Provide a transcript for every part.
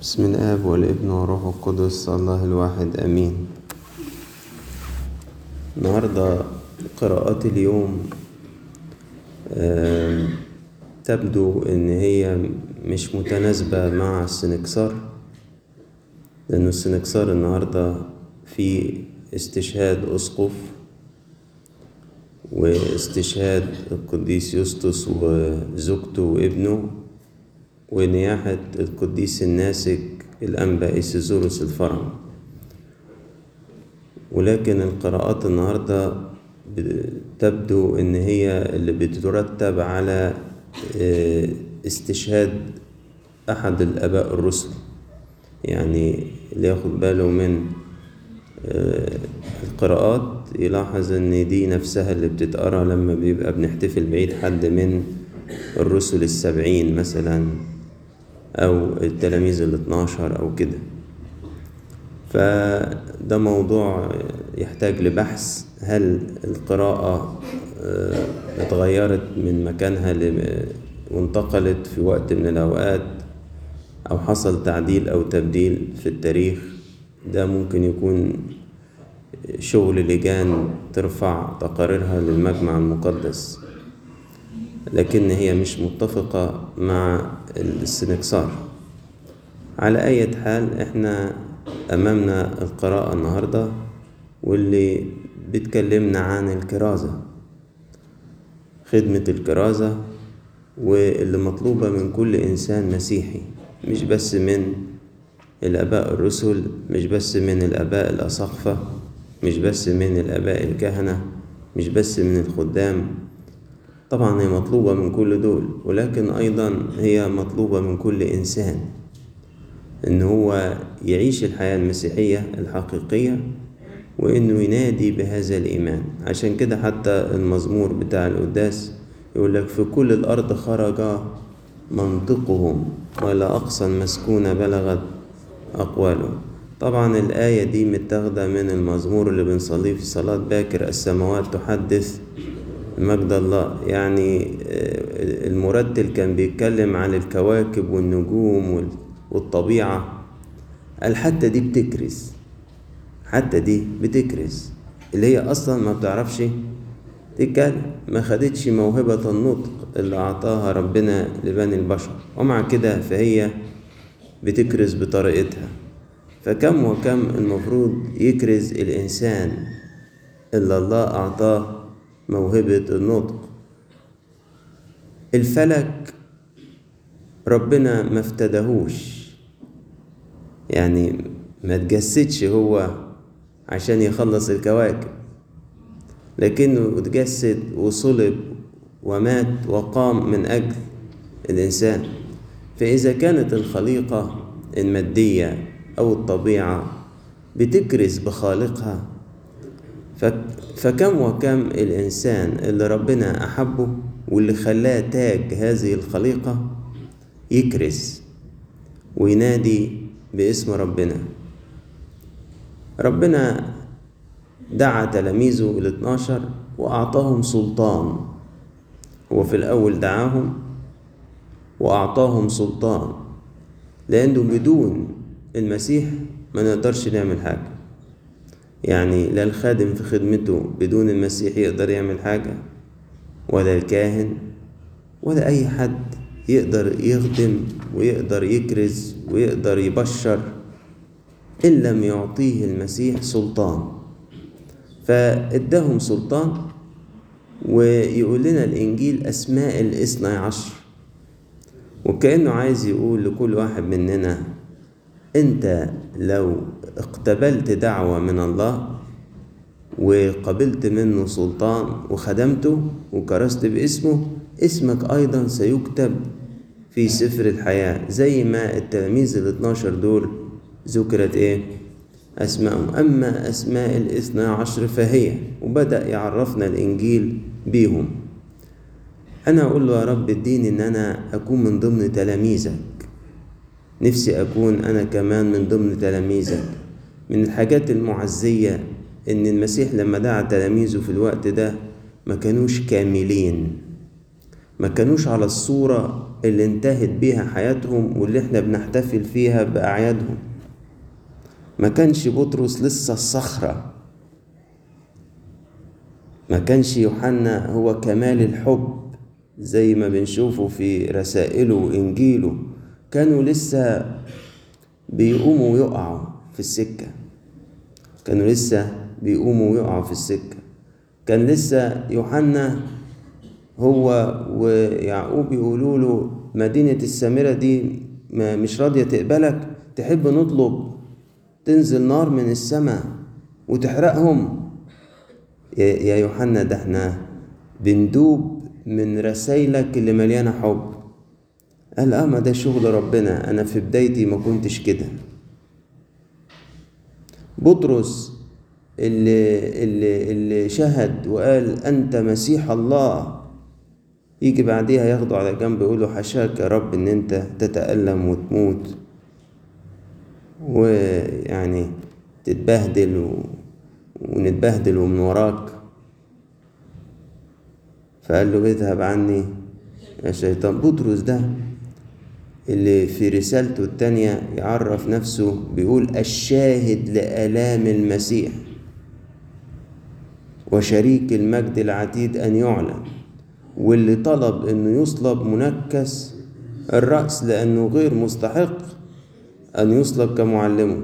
بسم الآب والابن والروح القدس الله الواحد آمين. النهاردة قراءات اليوم تبدو إن هي مش متناسبة مع السنكسار لأنه السنكسار النهاردة في استشهاد أسقف واستشهاد القديس يسطس وزوجته وابنه ونياحة القديس الناسك الأنبا إيسيزوروس الفرم ولكن القراءات النهاردة تبدو إن هي اللي بترتب على آه، استشهاد أحد الآباء الرسل. يعني اللي ياخد باله من القراءات يلاحظ إن دي نفسها اللي بتتقرأ لما بيبقى بنحتفل بعيد حد من الرسل السبعين مثلا أو التلاميذ الاثناشر أو كده. فده موضوع يحتاج لبحث هل القراءة آه، اتغيرت من مكانها وانتقلت في وقت من الأوقات أو حصل تعديل أو تبديل في التاريخ. ده ممكن يكون شغل لجان ترفع تقاريرها للمجمع المقدس لكن هي مش متفقة مع السنكسار على أي حال إحنا أمامنا القراءة النهاردة واللي بتكلمنا عن الكرازة خدمة الكرازة واللي مطلوبة من كل إنسان مسيحي مش بس من الآباء الرسل مش بس من الآباء الأساقفة مش بس من الآباء الكهنة مش بس من الخدام. طبعا هي مطلوبة من كل دول ولكن أيضا هي مطلوبة من كل إنسان. إن هو يعيش الحياة المسيحية الحقيقية وإنه ينادي بهذا الإيمان. عشان كده حتى المزمور بتاع القداس يقول لك في كل الأرض خرج منطقهم ولا أقصى المسكونة بلغت أقوالهم طبعا الآية دي متاخدة من المزمور اللي بنصليه في صلاة باكر السماوات تحدث مجد الله. يعني آه، المرتل كان بيتكلم عن الكواكب والنجوم وال- والطبيعة. قال حتى دي بتكرس. حتى دي بتكرس. اللي هي أصلا ما بتعرفش تتكلم. ما خدتش موهبة النطق اللي أعطاها ربنا لبني البشر. ومع كده فهي بتكرز بطريقتها. فكم وكم المفروض يكرز الإنسان اللي الله أعطاه موهبة النطق. الفلك ربنا ما افتدهوش. يعني ما تجسدش هو عشان يخلص الكواكب. لكنه اتجسد وصلب ومات وقام من أجل الإنسان. فإذا كانت الخليقة المادية أو الطبيعة بتكرز بخالقها فك- فكم وكم الإنسان اللي ربنا أحبه واللي خلاه تاج هذه الخليقة يكرز وينادي باسم ربنا. ربنا دعا تلاميذه الاثناشر وأعطاهم سلطان هو في الأول دعاهم وأعطاهم سلطان. لأنه بدون المسيح ما نقدرش نعمل حاجة. يعني لا الخادم في خدمته بدون المسيح يقدر يعمل حاجة ولا الكاهن ولا أي حد يقدر يخدم ويقدر يكرز ويقدر يبشر إن لم يعطيه المسيح سلطان. فإداهم سلطان ويقول لنا الإنجيل أسماء الإثنى عشر. وكأنه عايز يقول لكل واحد مننا أنت لو اقتبلت دعوة من الله وقبلت منه سلطان وخدمته وكرست باسمه اسمك أيضا سيكتب في سفر الحياة زي ما التلاميذ ال 12 دول ذكرت إيه؟ أسمائهم أما أسماء الاثنى عشر فهي وبدأ يعرفنا الإنجيل بيهم. أنا أقول له يا رب اديني إن أنا أكون من ضمن تلاميذك. نفسي أكون أنا كمان من ضمن تلاميذك. من الحاجات المعزية إن المسيح لما دعا تلاميذه في الوقت ده ما كانوش كاملين. ما كانوش على الصورة اللي انتهت بيها حياتهم واللي إحنا بنحتفل فيها بأعيادهم. ما كانش بطرس لسه الصخرة. ما كانش يوحنا هو كمال الحب. زي ما بنشوفه في رسائله وإنجيله كانوا لسه بيقوموا ويقعوا في السكة. كانوا لسه بيقوموا ويقعوا في السكة. كان لسه يوحنا هو ويعقوب يقولوا له مدينة السامرة دي مش راضية تقبلك تحب نطلب تنزل نار من السماء وتحرقهم. يا يوحنا ده إحنا بندوب من رسايلك اللي مليانة حب. قال آه ما ده شغل ربنا. أنا في بدايتي ما كنتش كده. بطرس اللي, اللي, اللي شهد وقال أنت مسيح الله. يجي بعديها ياخده على جنب يقول له حشاك يا رب إن أنت تتألم وتموت ويعني تتبهدل و... ونتبهدل ومن وراك. فقال له اذهب عني يا شيطان. بطرس ده اللي في رسالته التانية يعرف نفسه بيقول الشاهد لآلام المسيح وشريك المجد العتيد أن يعلن واللي طلب إنه يصلب منكس الرأس لأنه غير مستحق أن يصلب كمعلمه.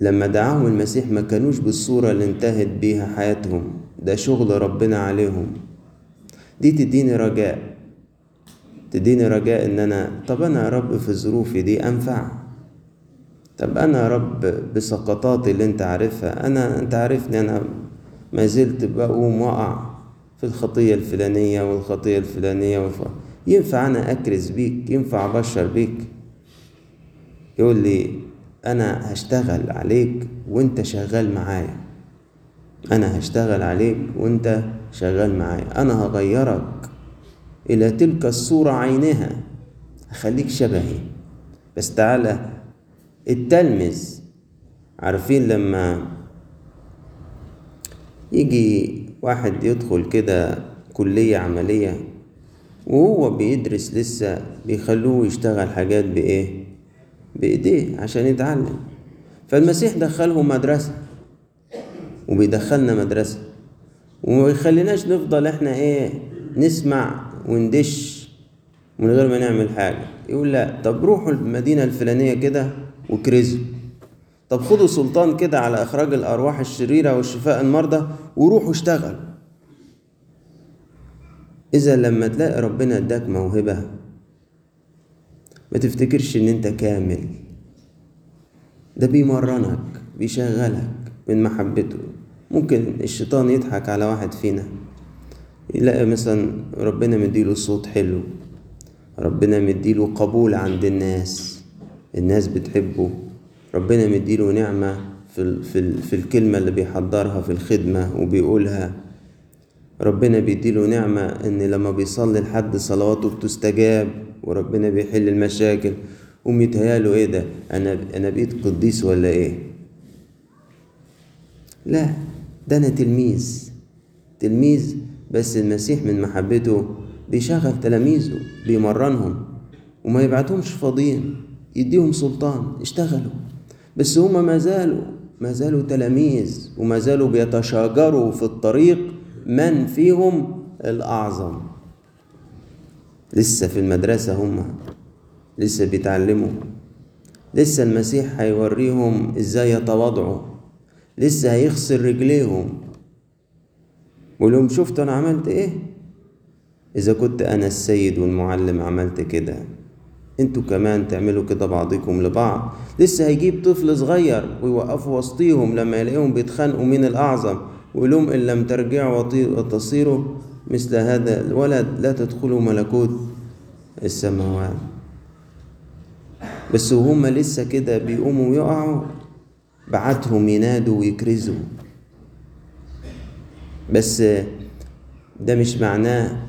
لما دعاهم المسيح ما كانوش بالصورة اللي انتهت بيها حياتهم. ده شغل ربنا عليهم. دي تديني رجاء. تديني رجاء إن أنا طب أنا يا رب في ظروفي دي أنفع؟ طب أنا يا رب بسقطاتي اللي أنت عارفها أنا أنت عارفني أنا ما زلت بقوم وأقع في الخطية الفلانية والخطية الفلانية والف... ينفع أنا أكرز بيك؟ ينفع أبشر بيك؟ يقول لي أنا هشتغل عليك وأنت شغال معايا. أنا هشتغل عليك وأنت شغال معايا. أنا هغيرك إلى تلك الصورة عينها. هخليك شبهي. بس تعالى التلمذ عارفين لما يجي واحد يدخل كده كلية عملية وهو بيدرس لسه بيخلوه يشتغل حاجات بإيه؟ بإيديه عشان يتعلم. فالمسيح دخله مدرسة. وبيدخلنا مدرسة. وما يخليناش نفضل إحنا إيه نسمع وندش من غير ما نعمل حاجة. يقول لا طب روحوا المدينة الفلانية كده وكرزوا. طب خدوا سلطان كده على إخراج الأرواح الشريرة وشفاء المرضى وروحوا اشتغل إذا لما تلاقي ربنا إداك موهبة ما تفتكرش إن أنت كامل. ده بيمرنك بيشغلك من محبته. ممكن الشيطان يضحك على واحد فينا يلاقي مثلا ربنا مديله صوت حلو ربنا مديله قبول عند الناس الناس بتحبه ربنا مديله نعمة في, في, في الكلمة اللي بيحضرها في الخدمة وبيقولها. ربنا بيديله نعمة إن لما بيصلي لحد صلواته بتستجاب وربنا بيحل المشاكل. قوم يتهيأله إيه ده؟ أنا أنا بقيت قديس ولا إيه؟ لا. ده أنا تلميذ. تلميذ بس المسيح من محبته بيشغل تلاميذه بيمرنهم وما يبعتهمش فاضيين يديهم سلطان اشتغلوا. بس هما ما زالوا ما زالوا تلاميذ وما زالوا بيتشاجروا في الطريق من فيهم الأعظم. لسه في المدرسة هما لسه بيتعلموا لسه المسيح هيوريهم إزاي يتواضعوا. لسه هيغسل رجليهم. ولهم شفت أنا عملت إيه؟ إذا كنت أنا السيد والمعلم عملت كده أنتوا كمان تعملوا كده بعضكم لبعض. لسه هيجيب طفل صغير ويوقفوا وسطيهم لما يلاقيهم بيتخانقوا مين الأعظم. ويقول إن لم ترجعوا وتصيروا مثل هذا الولد لا تدخلوا ملكوت السماوات. بس وهم لسه كده بيقوموا ويقعوا. بعتهم ينادوا ويكرزوا بس ده مش معناه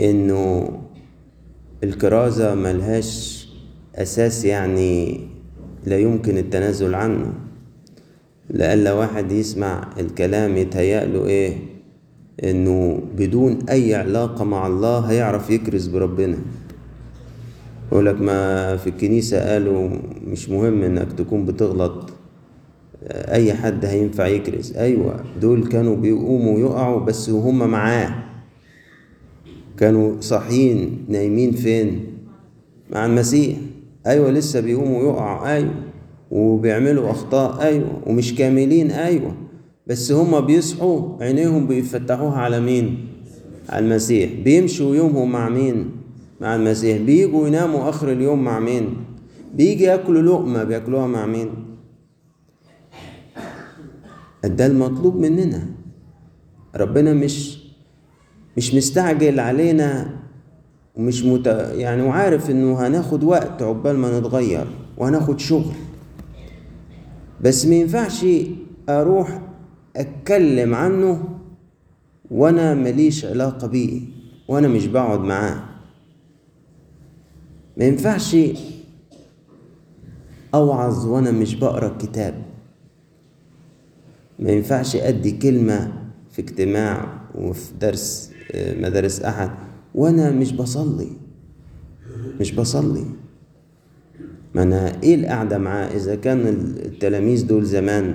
إنه الكرازة ملهاش أساس يعني لا يمكن التنازل عنه. لألا واحد يسمع الكلام يتهيأ له إيه؟ إنه بدون أي علاقة مع الله هيعرف يكرز بربنا. يقول لك ما في الكنيسة قالوا مش مهم إنك تكون بتغلط. أي حد هينفع يكرز. أيوه دول كانوا بيقوموا يقعوا بس وهم معاه. كانوا صاحيين نايمين فين؟ مع المسيح. أيوه لسه بيقوموا يقعوا. أيوه وبيعملوا أخطاء. أيوه ومش كاملين. أيوه بس هما بيصحوا عينيهم بيفتحوها على مين؟ على المسيح. بيمشوا يومهم مع مين؟ مع المسيح. بيجوا يناموا آخر اليوم مع مين؟ بيجي ياكلوا لقمة بياكلوها مع مين؟ ده المطلوب مننا. ربنا مش مش مستعجل علينا ومش مت... يعني وعارف إنه هناخد وقت عقبال ما نتغير وهناخد شغل. بس ما ينفعش أروح أتكلم عنه وأنا ماليش علاقة بيه وأنا مش بقعد معاه. ما ينفعش أوعظ وأنا مش بقرأ الكتاب ما ينفعش أدي كلمة في اجتماع وفي درس مدارس أحد وأنا مش بصلي. مش بصلي. ما أنا إيه القعدة معاه؟ إذا كان التلاميذ دول زمان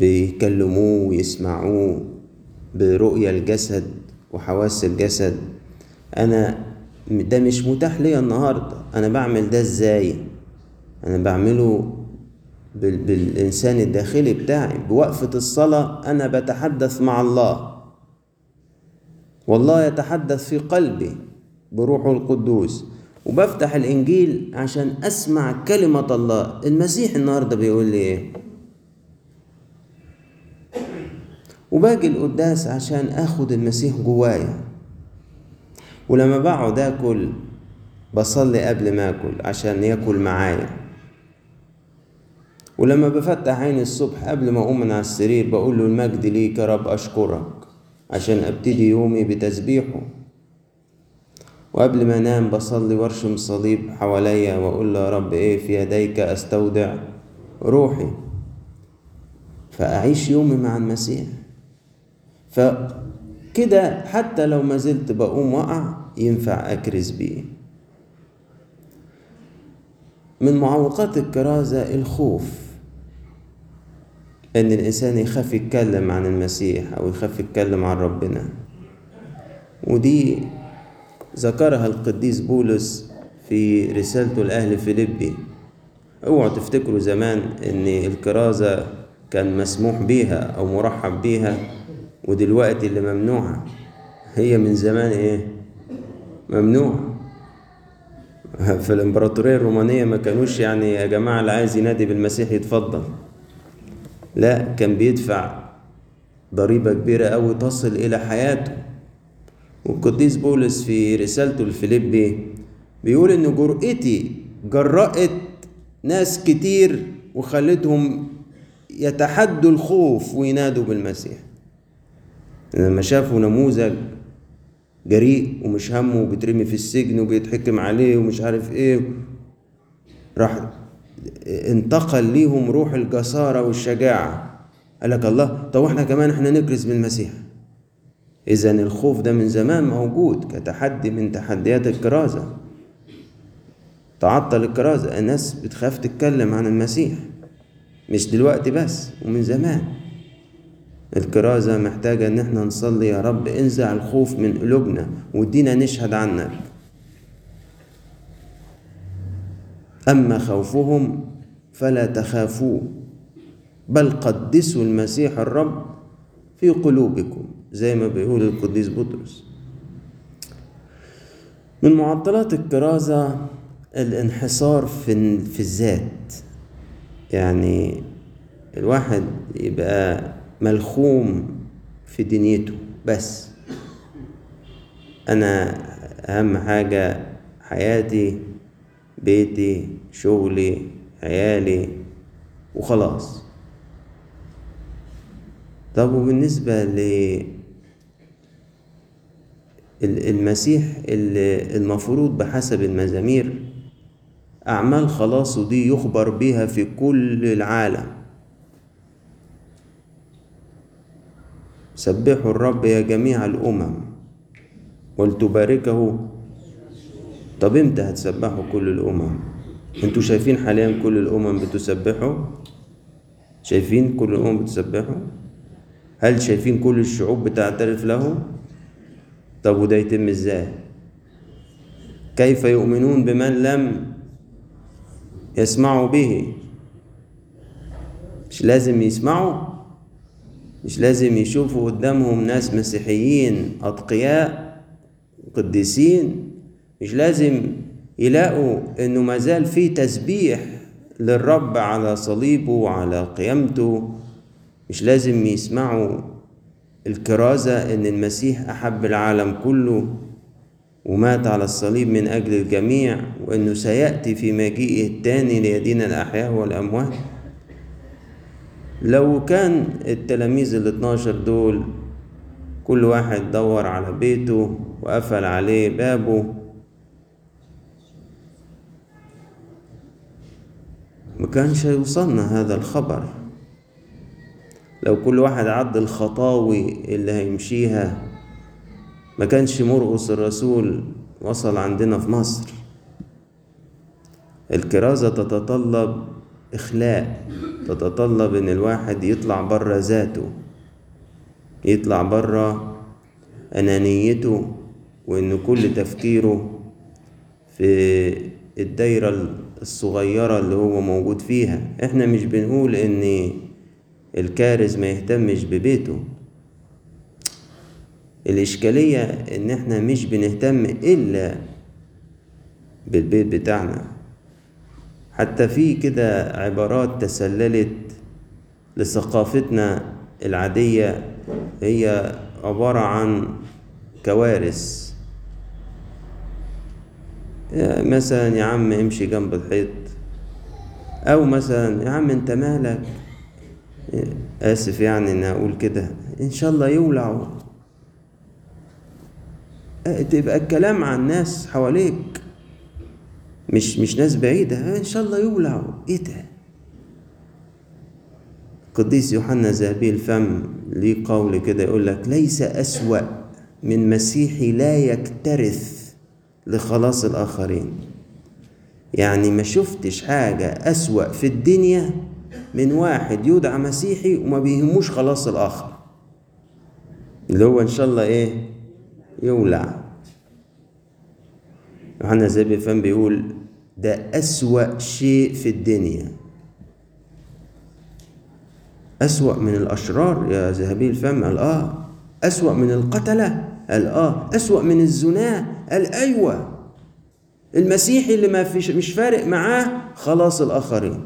بيكلموه ويسمعوه برؤية الجسد وحواس الجسد أنا ده مش متاح ليا النهاردة. أنا بعمل ده إزاي؟ أنا بعمله بال... بالإنسان الداخلي بتاعي. بوقفة الصلاة أنا بتحدث مع الله. والله يتحدث في قلبي بروحه القدوس. وبفتح الإنجيل عشان أسمع كلمة الله. المسيح النهاردة بيقول لي إيه؟ وباجي القداس عشان آخد المسيح جوايا. ولما بقعد أكل بصلي قبل ما أكل عشان ياكل معايا. ولما بفتح عيني الصبح قبل ما أقوم من على السرير بقول له المجد ليك يا رب أشكرك عشان أبتدي يومي بتسبيحه. وقبل ما أنام بصلي وأرشم صليب حواليا وأقول له يا رب إيه في يديك أستودع روحي. فأعيش يومي مع المسيح. فكده حتى لو ما زلت بقوم وقع ينفع أكرز بيه من معوقات الكرازة الخوف أن الإنسان يخاف يتكلم عن المسيح أو يخاف يتكلم عن ربنا. ودي ذكرها القديس بولس في رسالته لأهل فيليبي. اوعوا تفتكروا زمان إن الكرازة كان مسموح بيها أو مرحب بيها ودلوقتي اللي ممنوعة. هي من زمان إيه؟ ممنوعة في الإمبراطورية الرومانية ما كانوش يعني يا جماعة اللي عايز ينادي بالمسيح يتفضل. لا كان بيدفع ضريبة كبيرة أوي تصل إلى حياته. والقديس بولس في رسالته لفيليبي بيقول إن جرأتي جرأت ناس كتير وخلتهم يتحدوا الخوف وينادوا بالمسيح. لما شافوا نموذج جريء ومش همه وبيترمي في السجن وبيتحكم عليه ومش عارف إيه. راح انتقل ليهم روح الجسارة والشجاعة. قال لك الله طب إحنا كمان إحنا نكرز بالمسيح اذا الخوف ده من زمان موجود كتحدي من تحديات الكرازة. تعطل الكرازة الناس بتخاف تتكلم عن المسيح. مش دلوقتي بس ومن زمان. الكرازة محتاجة إن إحنا نصلي يا رب انزع الخوف من قلوبنا وادينا نشهد عنك. أما خوفهم فلا تخافوا بل قدسوا المسيح الرب في قلوبكم زي ما بيقول القديس بطرس. من معطلات الكرازة الانحصار في في الذات. يعني الواحد يبقى ملخوم في دنيته بس. أنا أهم حاجة حياتي بيتي شغلي عيالي وخلاص. طب وبالنسبة ل المسيح اللي المفروض بحسب المزامير أعمال خلاصه دي يخبر بها في كل العالم. سبحوا الرب يا جميع الأمم. ولتباركه. طب إمتى هتسبحوا كل الأمم؟ أنتوا شايفين حاليا كل الأمم بتسبحوا؟ شايفين كل الأمم بتسبحوا؟ هل شايفين كل الشعوب بتعترف له طب وده يتم إزاي؟ كيف يؤمنون بمن لم يسمعوا به؟ مش لازم يسمعوا؟ مش لازم يشوفوا قدامهم ناس مسيحيين أتقياء قديسين. مش لازم يلاقوا إنه مازال في تسبيح للرب على صليبه وعلى قيامته. مش لازم يسمعوا الكرازة إن المسيح أحب العالم كله ومات على الصليب من أجل الجميع وإنه سيأتي في مجيئه التاني ليدين الأحياء والأموات. لو كان التلاميذ ال 12 دول كل واحد دور على بيته وقفل عليه بابه ما كانش هيوصلنا هذا الخبر. لو كل واحد عد الخطاوي اللي هيمشيها ما كانش مرقس الرسول وصل عندنا في مصر. الكرازة تتطلب إخلاء. تتطلب إن الواحد يطلع برا ذاته يطلع برا أنانيته وإن كل تفكيره في الدايرة الصغيرة اللي هو موجود فيها. إحنا مش بنقول إن الكارز ما يهتمش ببيته. الإشكالية إن إحنا مش بنهتم إلا بالبيت بتاعنا. حتى في كده عبارات تسللت لثقافتنا العادية هي عبارة عن كوارث. مثلا يا عم امشي جنب الحيط أو مثلا يا عم أنت مالك؟ آسف يعني ان أقول كده. إن شاء الله يولعوا. تبقى الكلام عن ناس حواليك. مش مش ناس بعيدة إن شاء الله يولعوا. إيه ده؟ قديس يوحنا ذهبي الفم ليه قول كده يقول لك ليس أسوأ من مسيحي لا يكترث لخلاص الآخرين. يعني ما شفتش حاجة أسوأ في الدنيا من واحد يدعى مسيحي وما بيهموش خلاص الآخر. اللي هو إن شاء الله إيه؟ يولع. يوحنا زي بيفهم بيقول ده أسوأ شيء في الدنيا. أسوأ من الأشرار يا ذهبي الفم قال آه. أسوأ من القتلة قال آه. أسوأ من الزنا قال أيوة. المسيحي اللي ما فيش مش فارق معاه خلاص الآخرين.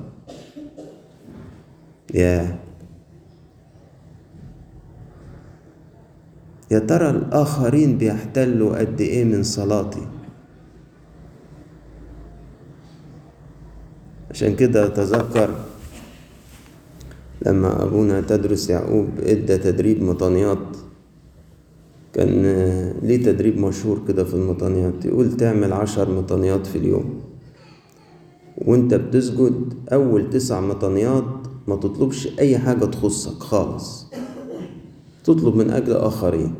يا. يا ترى الآخرين بيحتلوا قد إيه من صلاتي؟ عشان كده أتذكر لما أبونا تدرس يعقوب إدى تدريب مطانيات. كان ليه تدريب مشهور كده في المطانيات يقول تعمل عشر مطانيات في اليوم. وانت بتسجد أول تسع مطانيات ما تطلبش أي حاجة تخصك خالص. تطلب من أجل آخرين.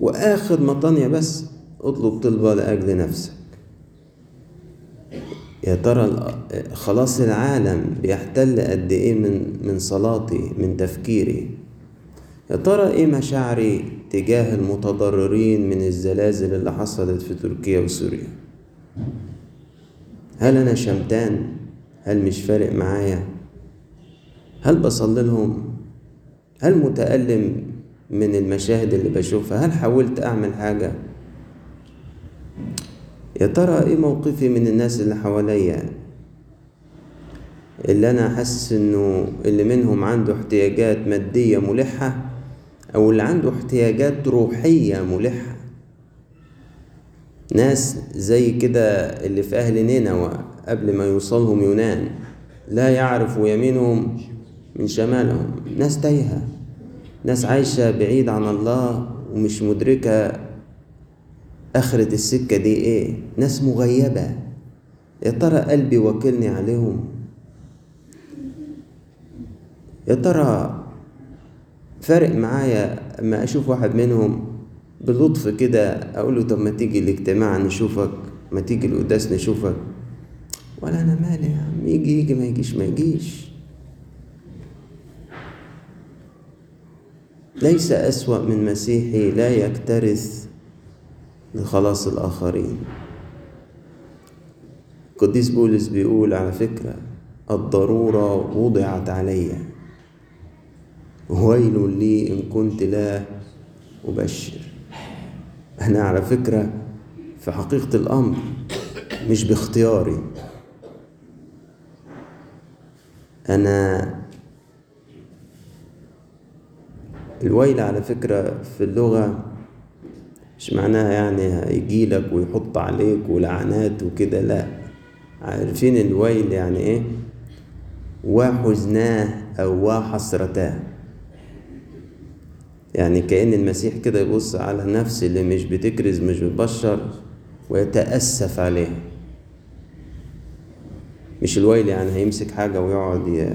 وآخر مطانية بس اطلب طلبة لأجل نفسك. يا ترى خلاص العالم بيحتل قد إيه من من صلاتي من تفكيري؟ يا ترى إيه مشاعري تجاه المتضررين من الزلازل اللي حصلت في تركيا وسوريا؟ هل أنا شمتان؟ هل مش فارق معايا؟ هل بصلي لهم؟ هل متألم من المشاهد اللي بشوفها؟ هل حاولت أعمل حاجة؟ يا ترى إيه موقفي من الناس اللي حواليا؟ اللي أنا حاسس إنه اللي منهم عنده احتياجات مادية ملحة أو اللي عنده احتياجات روحية ملحة. ناس زي كده اللي في أهل نينوى قبل ما يوصلهم يونان لا يعرفوا يمينهم من شمالهم. ناس تايهة ناس عايشة بعيد عن الله ومش مدركة آخرة السكة دي إيه؟ ناس مغيبة. يا ترى قلبي وكلني عليهم؟ يا ترى فارق معايا أما أشوف واحد منهم بلطف كده؟ أقول له طب ما تيجي الاجتماع نشوفك ما تيجي القداس نشوفك. ولا أنا مالي يا عم يجي يجي ما يجيش ما يجيش. ليس أسوأ من مسيحي لا يكترث لخلاص الآخرين. القديس بولس بيقول على فكرة الضرورة وضعت علي ويل لي إن كنت لا أبشر. أنا على فكرة في حقيقة الأمر مش باختياري. أنا الويل على فكرة في اللغة مش معناها يعني هيجيلك ويحط عليك ولعنات وكده لا. عارفين الويل يعني إيه؟ وحزناه أو وحسرتاه. يعني كأن المسيح كده يبص على النفس اللي مش بتكرز مش بتبشر ويتأسف عليها مش الويل يعني هيمسك حاجة ويقعد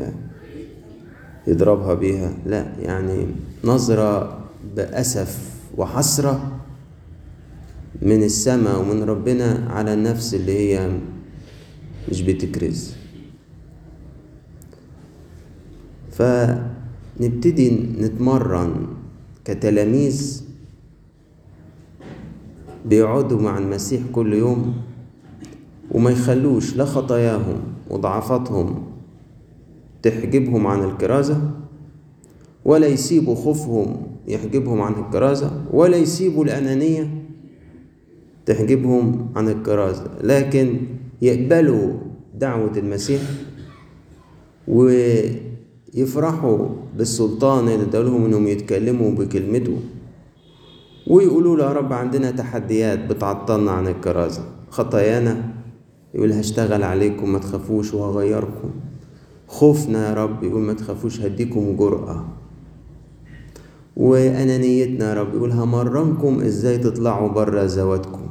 يضربها بيها لا. يعني نظرة بأسف وحسرة من السماء ومن ربنا على النفس اللي هي مش بتكرز. فنبتدي نتمرن كتلاميذ بيقعدوا مع المسيح كل يوم وما يخلوش لا خطاياهم وضعفاتهم تحجبهم عن الكرازة ولا يسيبوا خوفهم يحجبهم عن الكرازة ولا يسيبوا الأنانية تحجبهم عن الكرازة. لكن يقبلوا دعوة المسيح ويفرحوا بالسلطان اللي ادالهم انهم يتكلموا بكلمته ويقولوا له يا رب عندنا تحديات بتعطلنا عن الكرازة. خطايانا يقول هشتغل عليكم ما تخافوش وهغيركم. خوفنا يا رب يقول ما تخافوش هديكم جرأة. وأنانيتنا يا رب يقول همرنكم إزاي تطلعوا بره ذواتكم.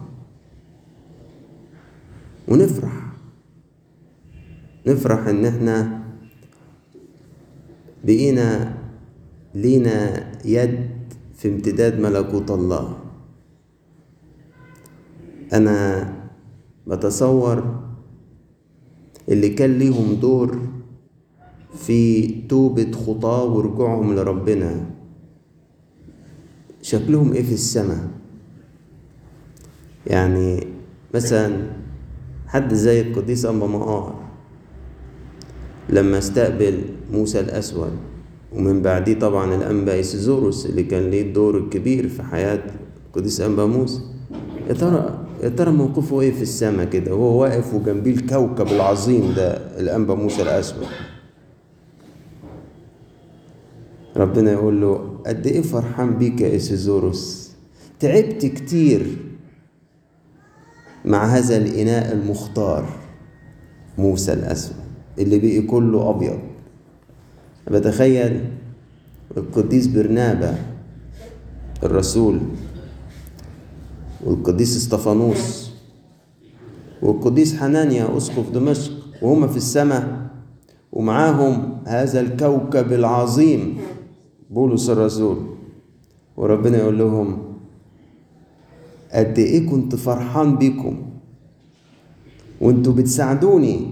ونفرح. نفرح إن إحنا بقينا لينا يد في امتداد ملكوت الله. أنا بتصور اللي كان ليهم دور في توبة خطاة ورجوعهم لربنا. شكلهم إيه في السماء؟ يعني مثلا حد زي القديس أنبا مقار لما استقبل موسى الأسود ومن بعديه طبعا الأنبا إيسيزوروس اللي كان ليه الدور الكبير في حياة القديس أنبا موسى. يا ترى يا ترى موقفه إيه في السماء كده؟ وهو واقف وجنبيه الكوكب العظيم ده الأنبا موسى الأسود. ربنا يقول له قد إيه فرحان بيك يا إيسيزوروس تعبت كتير. مع هذا الإناء المختار موسى الأسود اللي بقي كله أبيض. بتخيل القديس برنابا الرسول والقديس استفانوس والقديس حنانيا أسقف دمشق وهما في السماء ومعاهم هذا الكوكب العظيم بولس الرسول. وربنا يقول لهم قد إيه كنت فرحان بيكم. وانتوا بتساعدوني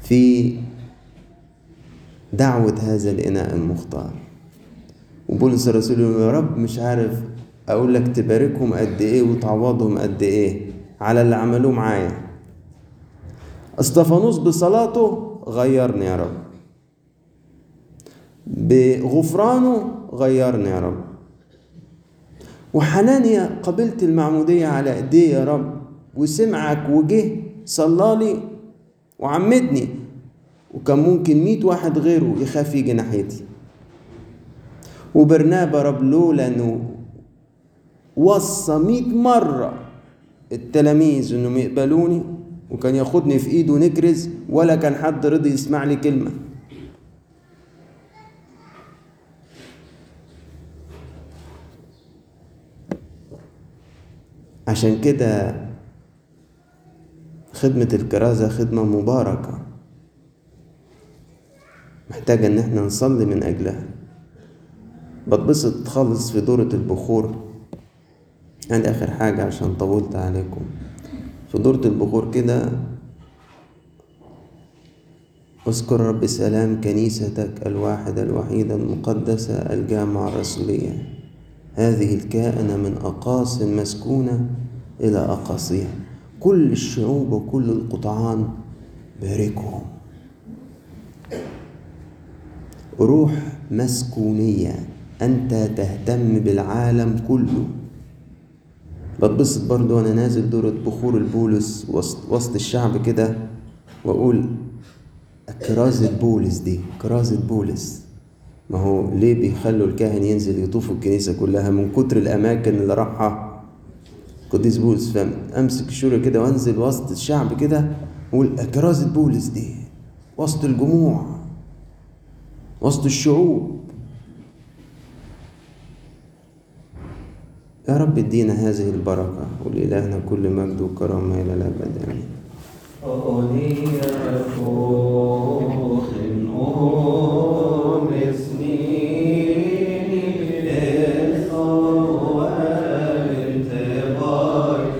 في دعوة هذا الإناء المختار. وبولس الرسول يقول يا رب مش عارف أقول لك تباركهم قد إيه وتعوضهم قد إيه على اللي عملوه معايا. أستفانوس بصلاته غيرني يا رب. بغفرانه غيرني يا رب. وحنانيا قبلت المعمودية على ايديه يا رب وسمعك وجه صلالي وعمدني وكان ممكن ميت واحد غيره يخاف يجي ناحيتي. وبرنابا رب لولا إنه وصى ميت مرة التلاميذ إنهم يقبلوني وكان ياخدني في إيده نكرز ولا كان حد رضي يسمع لي كلمة. عشان كده خدمة الكرازة خدمة مباركة. محتاجة إن إحنا نصلي من أجلها. بتبسط خالص في دورة البخور. عندي آخر حاجة عشان طولت عليكم. في دورة البخور كده اذكر رب سلام كنيستك الواحدة الوحيدة المقدسة الجامعة الرسولية. هذه الكائنة من أقاص مسكونة إلى أقاصيها. كل الشعوب وكل القطعان باركهم. روح مسكونية أنت تهتم بالعالم كله. بتبسط برضو وأنا نازل دورة بخور البولس وسط, وسط الشعب كده وأقول كرازة بولس دي كرازة بولس. ما هو ليه بيخلوا الكاهن ينزل يطوف الكنيسة كلها من كتر الأماكن اللي راحها؟ قديس بولس فأمسك الشورى كده وأنزل وسط الشعب كده وأقول كرازة بولس دي؟ وسط الجموع وسط الشعوب. يا رب ادينا هذه البركة ولإلهنا كل مجد وكرامة إلى الأبد. آمين. أغنية